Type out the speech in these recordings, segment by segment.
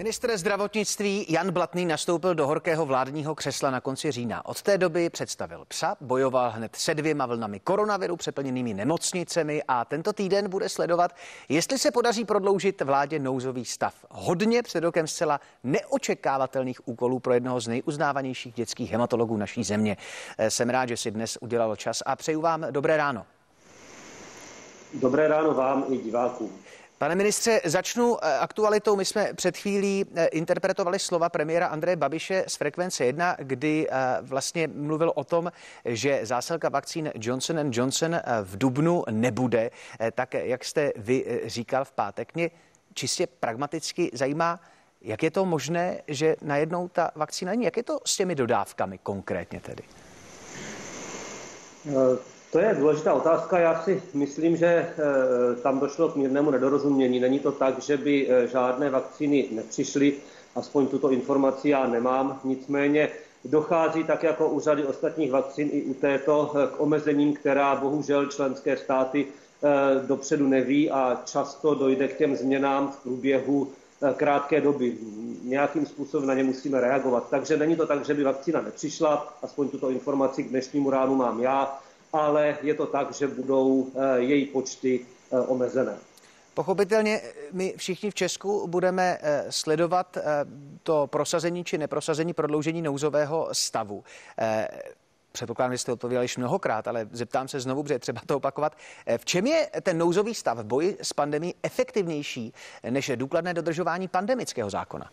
Ministr zdravotnictví Jan Blatný nastoupil do horkého vládního křesla na konci října. Od té doby představil psa, bojoval hned se dvěma vlnami koronaviru, přeplněnými nemocnicemi a tento týden bude sledovat, jestli se podaří prodloužit vládě nouzový stav. Hodně před rokem zcela neočekávatelných úkolů pro jednoho z nejuznávanějších dětských hematologů naší země. Eh, jsem rád, že si dnes udělalo čas a přeju vám dobré ráno. Dobré ráno vám i divákům. Pane ministře, začnu eh, aktualitou. My jsme před chvílí eh, interpretovali slova premiéra Andreje Babiše z frekvence 1, kdy eh, vlastně mluvil o tom, že zásilka vakcín Johnson Johnson v Dubnu nebude. Tak jak jste vy říkal v pátek, mě čistě pragmaticky zajímá, jak je to možné, že najednou ta vakcína není? Jak je to s těmi dodávkami konkrétně tedy? To je důležitá otázka. Já si myslím, že eh, tam došlo k mírnému nedorozumění. Není to tak, že by eh, žádné vakcíny nepřišly, aspoň tuto informaci já nemám. Nicméně dochází tak jako u řady ostatních vakcín i u této eh, k omezením, která bohužel členské státy dopředu neví a často dojde k těm změnám v průběhu krátké doby. Nějakým způsobem na ně musíme reagovat. Takže není to tak, že by vakcína nepřišla, aspoň tuto informaci k dnešnímu ránu mám já ale je to tak, že budou eh, její počty eh, omezené. Pochopitelně my všichni v Česku budeme eh, sledovat to prosazení či neprosazení prodloužení nouzového stavu. Předpokládám, že jste odpověděli již mnohokrát, ale zeptám se znovu, protože třeba to opakovat. V čem je ten nouzový stav v boji s pandemí efektivnější než důkladné dodržování pandemického zákona?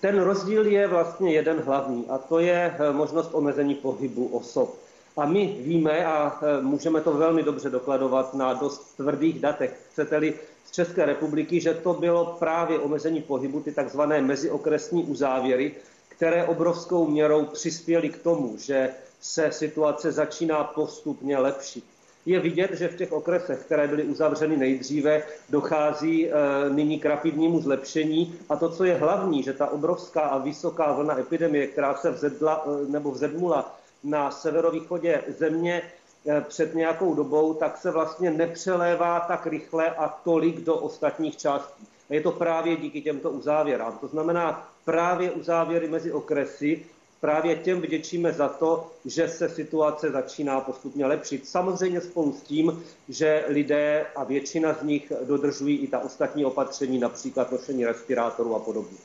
Ten rozdíl je vlastně jeden hlavní a to je eh, možnost omezení pohybu osob. A my víme a eh, můžeme to velmi dobře dokladovat na dost tvrdých datech, chcete-li z České republiky, že to bylo právě omezení pohybu, ty takzvané meziokresní uzávěry, které obrovskou měrou přispěly k tomu, že se situace začíná postupně lepšit je vidět, že v těch okresech, které byly uzavřeny nejdříve, dochází e, nyní k rapidnímu zlepšení. A to, co je hlavní, že ta obrovská a vysoká vlna epidemie, která se vzedla, e, nebo vzedmula na severovýchodě země e, před nějakou dobou, tak se vlastně nepřelévá tak rychle a tolik do ostatních částí. A je to právě díky těmto uzávěrám. To znamená právě uzávěry mezi okresy právě těm vděčíme za to, že se situace začíná postupně lepšit. Samozřejmě spolu s tím, že lidé a většina z nich dodržují i ta ostatní opatření, například nošení respirátorů a podobně.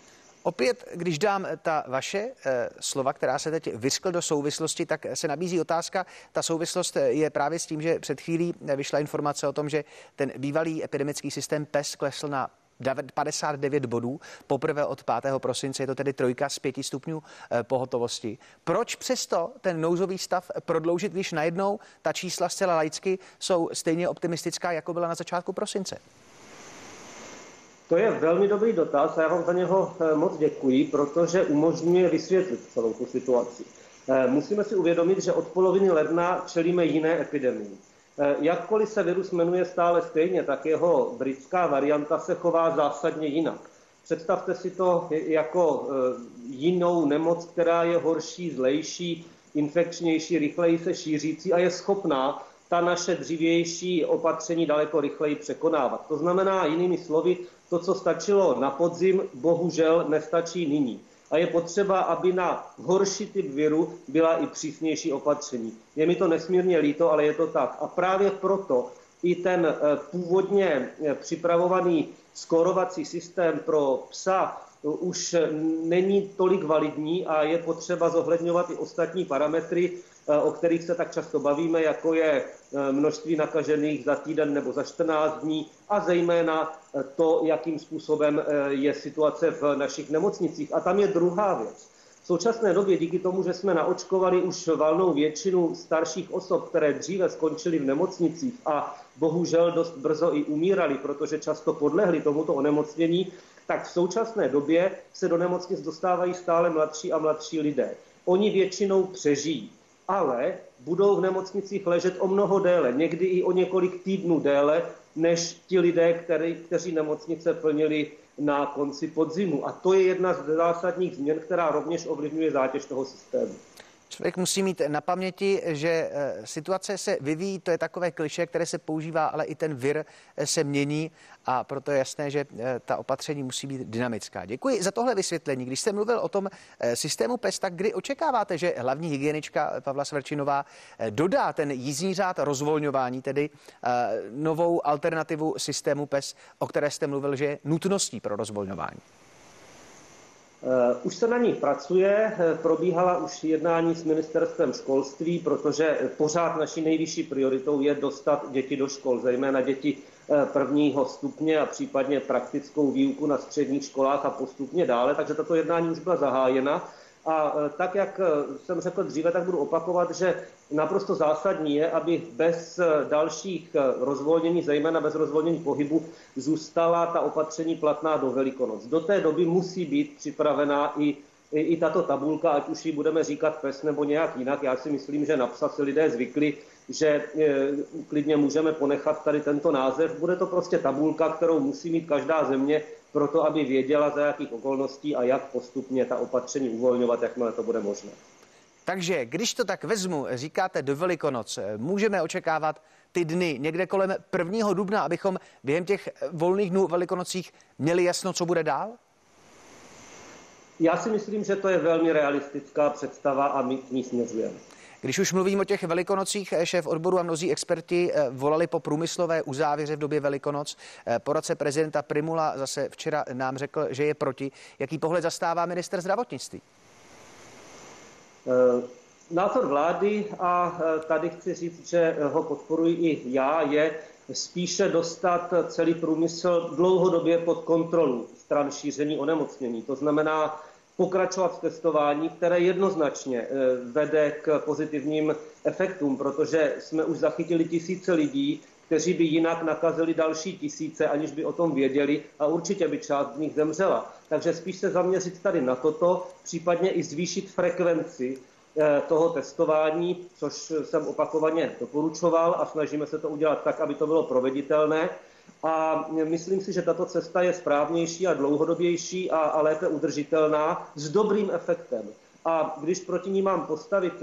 Opět, když dám ta vaše eh, slova, která se teď vyskl do souvislosti, tak se nabízí otázka. Ta souvislost je právě s tím, že před chvílí vyšla informace o tom, že ten bývalý epidemický systém PES klesl na 59 bodů. Poprvé od 5. prosince je to tedy trojka z 5 stupňů eh, pohotovosti. Proč přesto ten nouzový stav prodloužit, když najednou ta čísla zcela laicky jsou stejně optimistická, jako byla na začátku prosince? To je velmi dobrý dotaz a já vám za něho eh, moc děkuji, protože umožňuje vysvětlit celou tu situaci. Eh, musíme si uvědomit, že od poloviny ledna čelíme jiné epidemii. Eh, jakkoliv se virus jmenuje stále stejně, tak jeho britská varianta se chová zásadně jinak. Představte si to jako eh, jinou nemoc, která je horší, zlejší, infekčnější, rychleji se šířící a je schopná ta naše dřívější opatření daleko rychleji překonávat. To znamená, jinými slovy, to, co stačilo na podzim, bohužel nestačí nyní a je potřeba, aby na horší typ viru byla i přísnější opatření. Je mi to nesmírně líto, ale je to tak. A právě proto i ten eh, původně eh, připravovaný skorovací systém pro psa eh, už není tolik validní a je potřeba zohledňovat i ostatní parametry, o kterých se tak často bavíme, jako je množství nakažených za týden nebo za 14 dní a zejména to, jakým způsobem je situace v našich nemocnicích. A tam je druhá věc. V současné době díky tomu, že jsme naočkovali už valnou většinu starších osob, které dříve skončily v nemocnicích a bohužel dost brzo i umírali, protože často podlehli tomuto onemocnění, tak v současné době se do nemocnic dostávají stále mladší a mladší lidé. Oni většinou přežijí ale budou v nemocnicích ležet o mnoho déle, někdy i o několik týdnů déle, než ti lidé, který, kteří nemocnice plnili na konci podzimu. A to je jedna z zásadních změn, která rovněž ovlivňuje zátěž toho systému. Člověk musí mít na paměti, že eh, situace se vyvíjí, to je takové kliše, které se používá, ale i ten vir eh, se mění a proto je jasné, že eh, ta opatření musí být dynamická. Děkuji za tohle vysvětlení. Když jste mluvil o tom systému PES, tak kdy očekáváte, že hlavní hygienička Pavla Svrčinová dodá ten jízdní řád rozvolňování, tedy novou alternativu systému PES, o které jste mluvil, že je nutností pro rozvolňování? Eh, už se na ní pracuje, eh, probíhala už jednání s ministerstvem školství, protože pořád naší nejvyšší prioritou je dostat děti do škol, zejména děti eh, prvního stupně a případně praktickou výuku na středních školách a postupně dále. Takže tato jednání už byla zahájena. A e, tak, jak e, jsem řekl dříve, tak budu opakovat, že naprosto zásadní je, aby bez e, dalších rozvolnění, zejména bez rozvolnění pohybu, zůstala ta opatření platná do Velikonoc. Do té doby musí být připravená i, i, i tato tabulka, ať už ji budeme říkat PES nebo nějak jinak. Já si myslím, že napsat si lidé zvykli, že e, klidně můžeme ponechat tady tento název. Bude to prostě tabulka, kterou musí mít každá země proto, aby věděla, za jakých okolností a jak postupně ta opatření uvolňovat, jakmile to bude možné. Takže když to tak vezmu, říkáte do Velikonoc, můžeme očekávat ty dny někde kolem 1. dubna, abychom během těch volných dnů Velikonocích měli jasno, co bude dál? Já si myslím, že to je velmi realistická představa a my k ní směřujeme. Když už mluvím o těch velikonocích, eh, šéf odboru a mnozí experti eh, volali po průmyslové uzávěře v době Velikonoc. Eh, poradce prezidenta Primula zase včera nám řekl, že je proti. Jaký pohled zastává minister zdravotnictví? Názor vlády, a tady chci říct, že ho podporuji i já, je spíše dostat celý průmysl dlouhodobě pod kontrolu stran šíření onemocnění. To znamená pokračovat v testování, které jednoznačně eh, vede k pozitivním efektům, protože jsme už zachytili tisíce lidí, kteří by jinak nakazili další tisíce, aniž by o tom věděli a určitě by část z nich zemřela. Takže spíš se zaměřit tady na toto, případně i zvýšit frekvenci eh, toho testování, což jsem opakovaně doporučoval a snažíme se to udělat tak, aby to bylo proveditelné a myslím si, že tato cesta je správnější a dlouhodobější a, a lépe udržitelná s dobrým efektem. A když proti ní mám postavit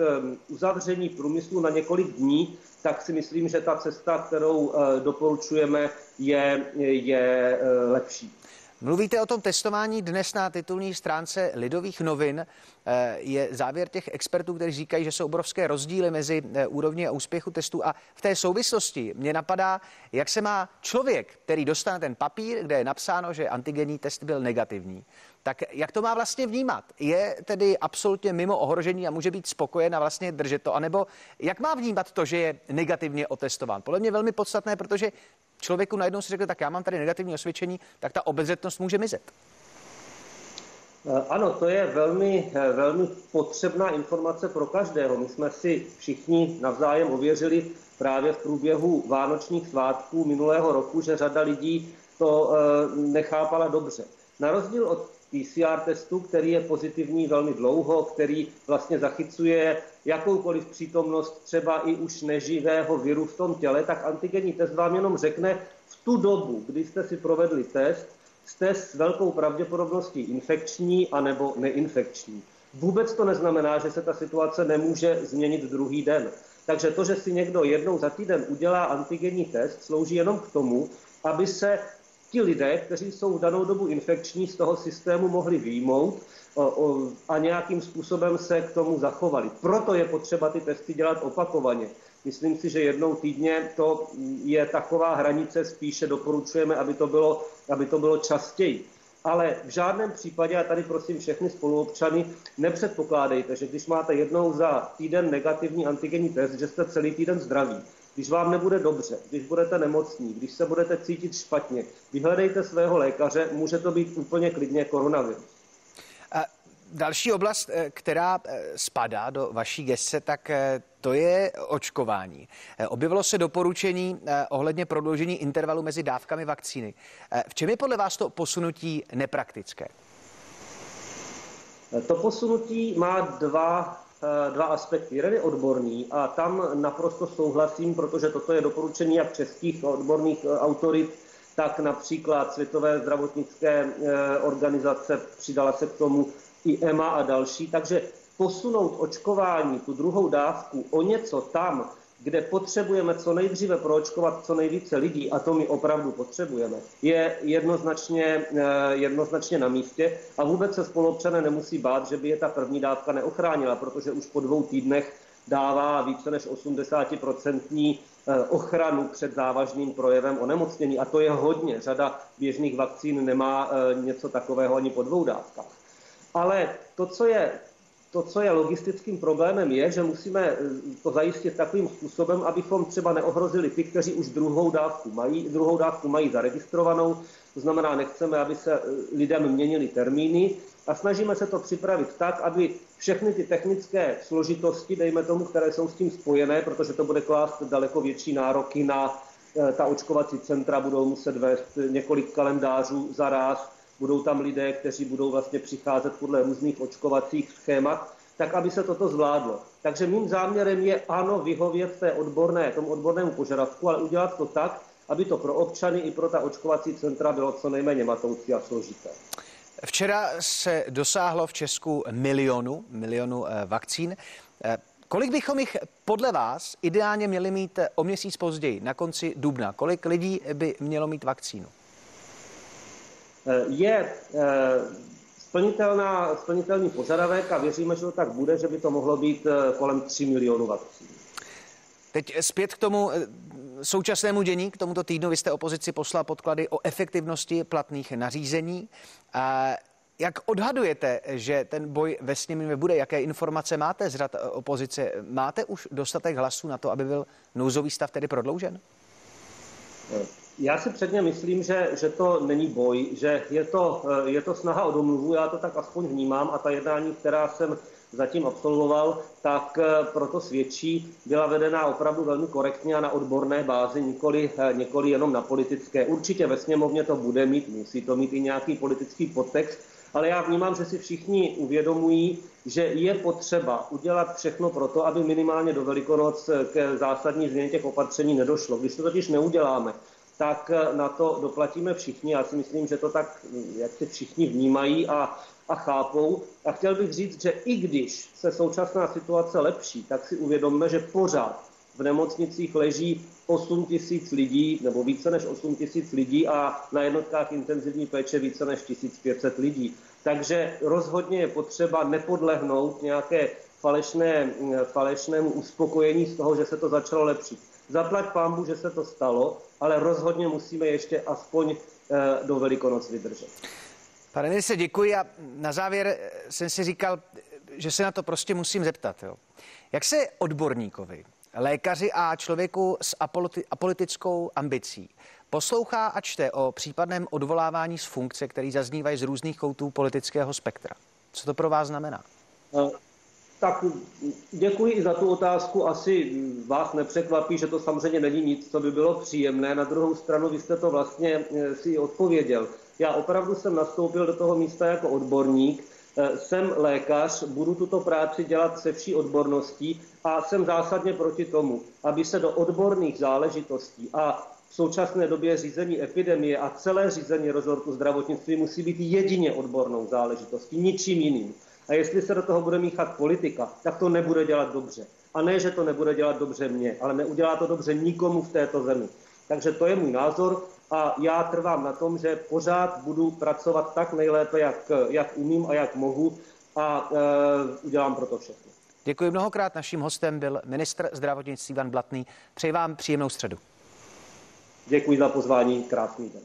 uzavření průmyslu na několik dní, tak si myslím, že ta cesta, kterou eh, doporučujeme, je, je eh, lepší. Mluvíte o tom testování dnes na titulní stránce Lidových novin. Eh, je závěr těch expertů, kteří říkají, že jsou obrovské rozdíly mezi eh, úrovní a úspěchu testů. A v té souvislosti mě napadá, jak se má člověk, který dostane ten papír, kde je napsáno, že antigenní test byl negativní, tak jak to má vlastně vnímat? Je tedy absolutně mimo ohrožení a může být spokojen a vlastně držet to? A nebo jak má vnímat to, že je negativně otestován? Podle mě velmi podstatné, protože člověku najednou si řekne, tak já mám tady negativní osvědčení, tak ta obezřetnost může mizet. Eh, ano, to je velmi, eh, velmi potřebná informace pro každého. My jsme si všichni navzájem ověřili právě v průběhu vánočních svátků minulého roku, že řada lidí to eh, nechápala dobře. Na rozdíl od PCR testu, který je pozitivní velmi dlouho, který vlastně zachycuje jakoukoliv přítomnost třeba i už neživého viru v tom těle, tak antigenní test vám jenom řekne v tu dobu, kdy jste si provedli test, jste s velkou pravděpodobností infekční anebo neinfekční. Vůbec to neznamená, že se ta situace nemůže změnit druhý den. Takže to, že si někdo jednou za týden udělá antigenní test, slouží jenom k tomu, aby se ti lidé, kteří jsou v danou dobu infekční, z toho systému mohli výjmout a nějakým způsobem se k tomu zachovali. Proto je potřeba ty testy dělat opakovaně. Myslím si, že jednou týdně to je taková hranice, spíše doporučujeme, aby to bylo, aby to bylo častěji. Ale v žádném případě, a tady prosím všechny spoluobčany, nepředpokládejte, že když máte jednou za týden negativní antigenní test, že jste celý týden zdraví. Když vám nebude dobře, když budete nemocní, když se budete cítit špatně, vyhledejte svého lékaře, může to být úplně klidně koronavirus. Další oblast, eh, která eh, spadá do vaší gestce, tak eh, to je očkování. Objevilo se doporučení ohledně prodloužení intervalu mezi dávkami vakcíny. V čem je podle vás to posunutí nepraktické? To posunutí má dva, dva aspekty. Jeden je odborný a tam naprosto souhlasím, protože toto je doporučení jak českých odborných autorit, tak například Světové zdravotnické organizace přidala se k tomu i EMA a další. Takže posunout očkování, tu druhou dávku, o něco tam, kde potřebujeme co nejdříve proočkovat co nejvíce lidí, a to my opravdu potřebujeme, je jednoznačně, eh, jednoznačně na místě a vůbec se spolupčané nemusí bát, že by je ta první dávka neochránila, protože už po dvou týdnech dává více než 80% eh, ochranu před závažným projevem onemocnění. A to je hodně. Řada běžných vakcín nemá eh, něco takového ani po dvou dávkách. Ale to, co je to, co je logistickým problémem, je, že musíme eh, to zajistit takovým způsobem, abychom třeba neohrozili ty, kteří už druhou dávku mají, druhou dávku mají zaregistrovanou. To znamená, nechceme, aby se eh, lidem měnily termíny a snažíme se to připravit tak, aby všechny ty technické složitosti, dejme tomu, které jsou s tím spojené, protože to bude klást daleko větší nároky na eh, ta očkovací centra, budou muset vést několik kalendářů za ráz, budou tam lidé, kteří budou vlastně přicházet podle různých očkovacích schémat, tak aby se toto zvládlo. Takže mým záměrem je ano vyhovět té odborné, tomu odbornému požadavku, ale udělat to tak, aby to pro občany i pro ta očkovací centra bylo co nejméně matoucí a složité. Včera se dosáhlo v Česku milionu, milionu eh, vakcín. Eh, kolik bychom jich podle vás ideálně měli mít eh, o měsíc později, na konci dubna? Kolik lidí by mělo mít vakcínu? Eh, je eh, splnitelná, splnitelný požadavek a věříme, že to tak bude, že by to mohlo být eh, kolem 3 milionů vakcín. Teď zpět k tomu současnému dění, k tomuto týdnu. Vy jste opozici poslal podklady o efektivnosti platných nařízení. Jak odhadujete, že ten boj ve sněmě bude? Jaké informace máte z řad opozice? Máte už dostatek hlasů na to, aby byl nouzový stav tedy prodloužen? Já si předně myslím, že, že to není boj, že je to, eh, je to snaha o domluvu, já to tak aspoň vnímám a ta jednání, která jsem zatím absolvoval, tak eh, proto svědčí, byla vedená opravdu velmi korektně a na odborné bázi, nikoli, eh, nikoli jenom na politické. Určitě ve sněmovně to bude mít, musí to mít i nějaký politický podtext, ale já vnímám, že si všichni uvědomují, že je potřeba udělat všechno pro to, aby minimálně do Velikonoc k zásadní změně těch opatření nedošlo. Když to totiž neuděláme, tak eh, na to doplatíme všichni. Já si myslím, že to tak, hm, jak si všichni vnímají a, a chápou. A chtěl bych říct, že i když se současná situace lepší, tak si uvědomme, že pořád v nemocnicích leží 8 tisíc lidí, nebo více než 8 tisíc lidí a na jednotkách intenzivní péče více než 1500 lidí. Takže rozhodně je potřeba nepodlehnout nějaké falešné, hm, falešnému uspokojení z toho, že se to začalo lepšit. Zaplať pámbu, že se to stalo, ale rozhodně musíme ještě aspoň eh, do Velikonoc vydržet. Pane ministře, děkuji a na závěr eh, jsem si říkal, že se na to prostě musím zeptat. Jo. Jak se odborníkovi, lékaři a člověku s apolitickou ambicí poslouchá a čte o případném odvolávání z funkce, který zaznívají z různých koutů politického spektra? Co to pro vás znamená? Eh, tak děkuji i za tu otázku. Asi vás nepřekvapí, že to samozřejmě není nic, co by bylo příjemné. Na druhou stranu vy jste to vlastně eh, si odpověděl. Já opravdu jsem nastoupil do toho místa jako odborník, eh, jsem lékař, budu tuto práci dělat se vší odborností a jsem zásadně proti tomu, aby se do odborných záležitostí a v současné době řízení epidemie a celé řízení rezortu zdravotnictví musí být jedině odbornou záležitostí, ničím jiným. A jestli se do toho bude míchat politika, tak to nebude dělat dobře. A ne, že to nebude dělat dobře mě, ale neudělá to dobře nikomu v této zemi. Takže to je můj názor a já trvám na tom, že pořád budu pracovat tak nejlépe, jak, jak umím a jak mohu a e, udělám pro to všechno. Děkuji mnohokrát. Naším hostem byl ministr zdravotnictví Ivan Blatný. Přeji vám příjemnou středu. Děkuji za pozvání. Krásný den.